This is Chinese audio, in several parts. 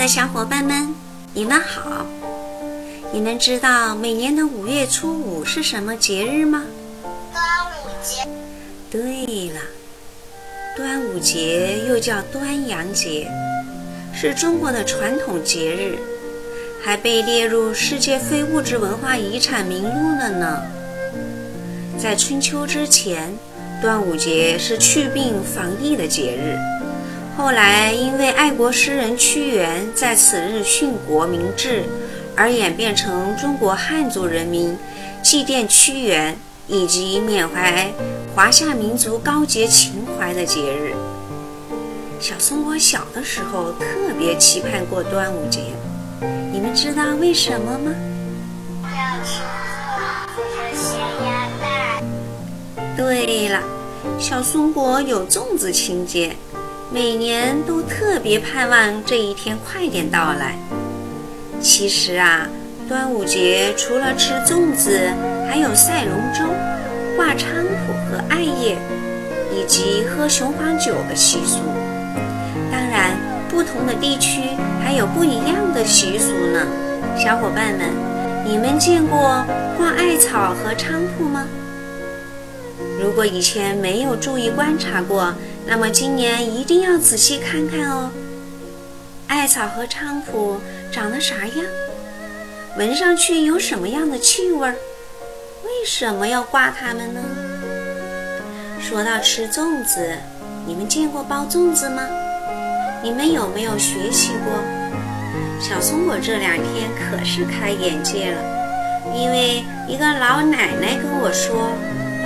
的小伙伴们，你们好！你们知道每年的五月初五是什么节日吗？端午节。对了，端午节又叫端阳节，是中国的传统节日，还被列入世界非物质文化遗产名录了呢。在春秋之前，端午节是祛病防疫的节日。后来，因为爱国诗人屈原在此日殉国明志，而演变成中国汉族人民祭奠屈原以及缅怀华夏民族高洁情怀的节日。小松果小的时候特别期盼过端午节，你们知道为什么吗？要吃粽子和咸鸭蛋。对了，小松果有粽子情节。每年都特别盼望这一天快点到来。其实啊，端午节除了吃粽子，还有赛龙舟、挂菖蒲和艾叶，以及喝雄黄酒的习俗。当然，不同的地区还有不一样的习俗呢。小伙伴们，你们见过挂艾草和菖蒲吗？如果以前没有注意观察过，那么今年一定要仔细看看哦。艾草和菖蒲长得啥样？闻上去有什么样的气味？为什么要挂它们呢？说到吃粽子，你们见过包粽子吗？你们有没有学习过？小松果这两天可是开眼界了，因为一个老奶奶跟我说。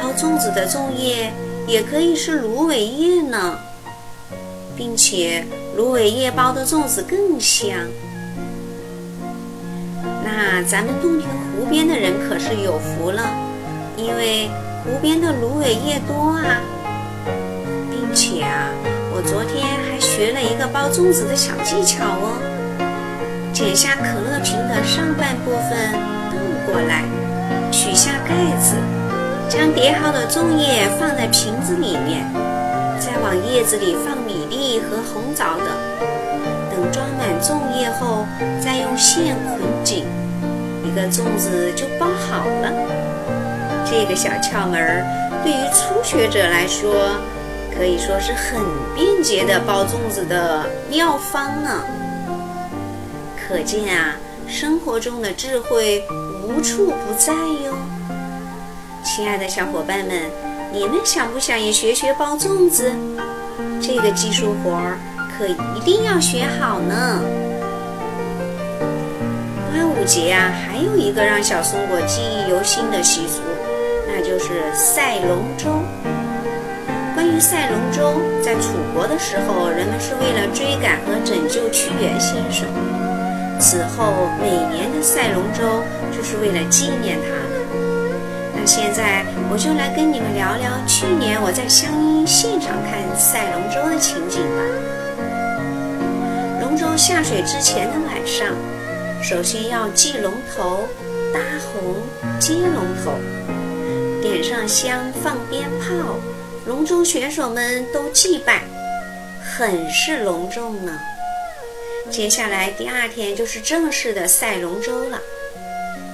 包粽子的粽叶也可以是芦苇叶呢，并且芦苇叶包的粽子更香。那咱们洞庭湖边的人可是有福了，因为湖边的芦苇叶多啊，并且啊，我昨天还学了一个包粽子的小技巧哦。剪下可乐瓶的上半部分倒过来，将叠好的粽叶放在瓶子里面，再往叶子里放米粒和红枣等。等装满粽叶后，再用线捆紧，一个粽子就包好了。这个小窍门对于初学者来说，可以说是很便捷的包粽子的妙方呢。可见啊，生活中的智慧无处不在哟。亲爱的小伙伴们，你们想不想也学学包粽子？这个技术活儿可一定要学好呢。端午节啊，还有一个让小松果记忆犹新的习俗，那就是赛龙舟。关于赛龙舟，在楚国的时候，人们是为了追赶和拯救屈原先生；此后，每年的赛龙舟就是为了纪念他。现在我就来跟你们聊聊去年我在湘阴现场看赛龙舟的情景吧。龙舟下水之前的晚上，首先要祭龙头、搭红、接龙头，点上香、放鞭炮，龙舟选手们都祭拜，很是隆重呢。接下来第二天就是正式的赛龙舟了，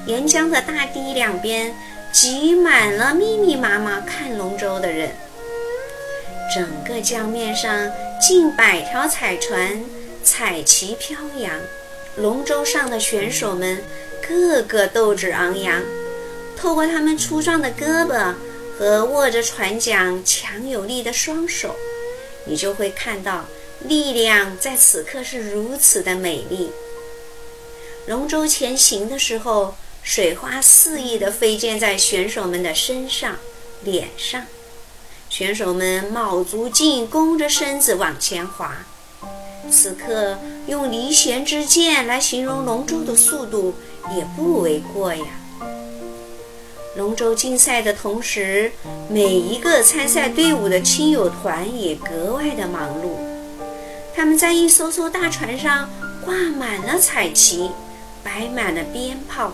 沿江的大堤两边。挤满了密密麻麻看龙舟的人，整个江面上近百条彩船，彩旗飘扬。龙舟上的选手们个个斗志昂扬，透过他们粗壮的胳膊和握着船桨强有力的双手，你就会看到力量在此刻是如此的美丽。龙舟前行的时候。水花肆意地飞溅在选手们的身上、脸上，选手们卯足劲，弓着身子往前滑。此刻用离弦之箭来形容龙舟的速度也不为过呀。龙舟竞赛的同时，每一个参赛队伍的亲友团也格外的忙碌。他们在一艘艘大船上挂满了彩旗，摆满了鞭炮。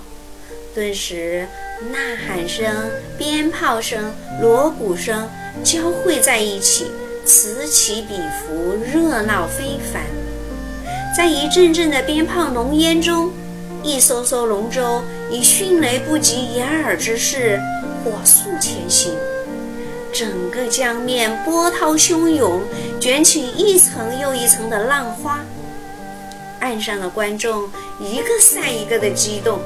顿时，呐喊声、鞭炮声、锣鼓声交汇在一起，此起彼伏，热闹非凡。在一阵阵的鞭炮浓烟中，一艘艘龙舟以迅雷不及掩耳之势火速前行。整个江面波涛汹涌，卷起一层又一层的浪花。岸上的观众一个赛一个的激动。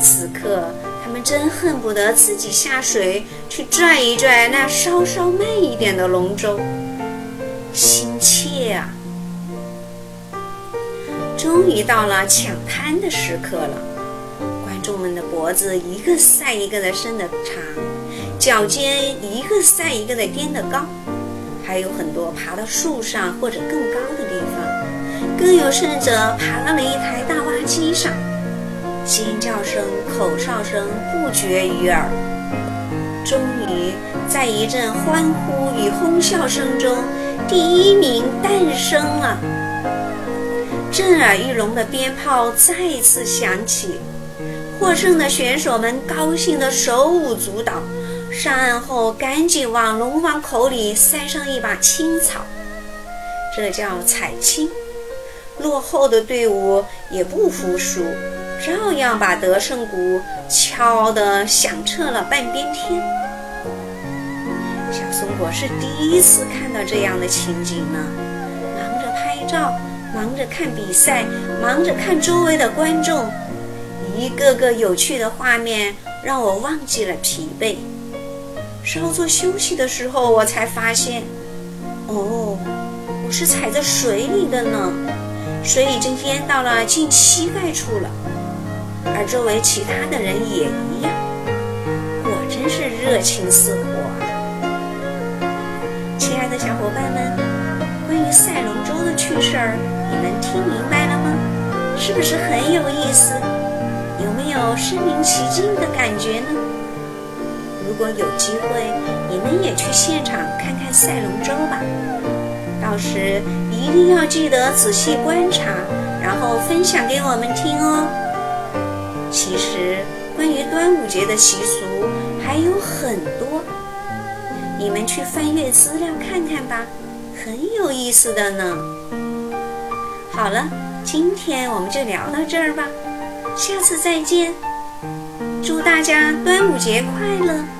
此刻，他们真恨不得自己下水去拽一拽那稍稍慢一点的龙舟，心切啊！终于到了抢滩的时刻了，观众们的脖子一个赛一个的伸得长。脚尖一个赛一个的颠得高，还有很多爬到树上或者更高的地方，更有甚者爬到了一台大挖机上，尖叫声、口哨声不绝于耳。终于，在一阵欢呼与哄笑声中，第一名诞生了。震耳欲聋的鞭炮再次响起，获胜的选手们高兴得手舞足蹈。上岸后，赶紧往龙王口里塞上一把青草，这叫采青。落后的队伍也不服输，照样把得胜鼓敲得响彻了半边天。小松果是第一次看到这样的情景呢，忙着拍照，忙着看比赛，忙着看周围的观众，一个个有趣的画面让我忘记了疲惫。稍作休息的时候，我才发现，哦，我是踩在水里的呢，水已经淹到了近膝盖处了，而周围其他的人也一样，果真是热情似火！亲爱的小伙伴们，关于赛龙舟的趣事儿，你们听明白了吗？是不是很有意思？有没有身临其境的感觉呢？如果有机会，你们也去现场看看赛龙舟吧。到时一定要记得仔细观察，然后分享给我们听哦。其实关于端午节的习俗还有很多，你们去翻阅资料看看吧，很有意思的呢。好了，今天我们就聊到这儿吧，下次再见。祝大家端午节快乐！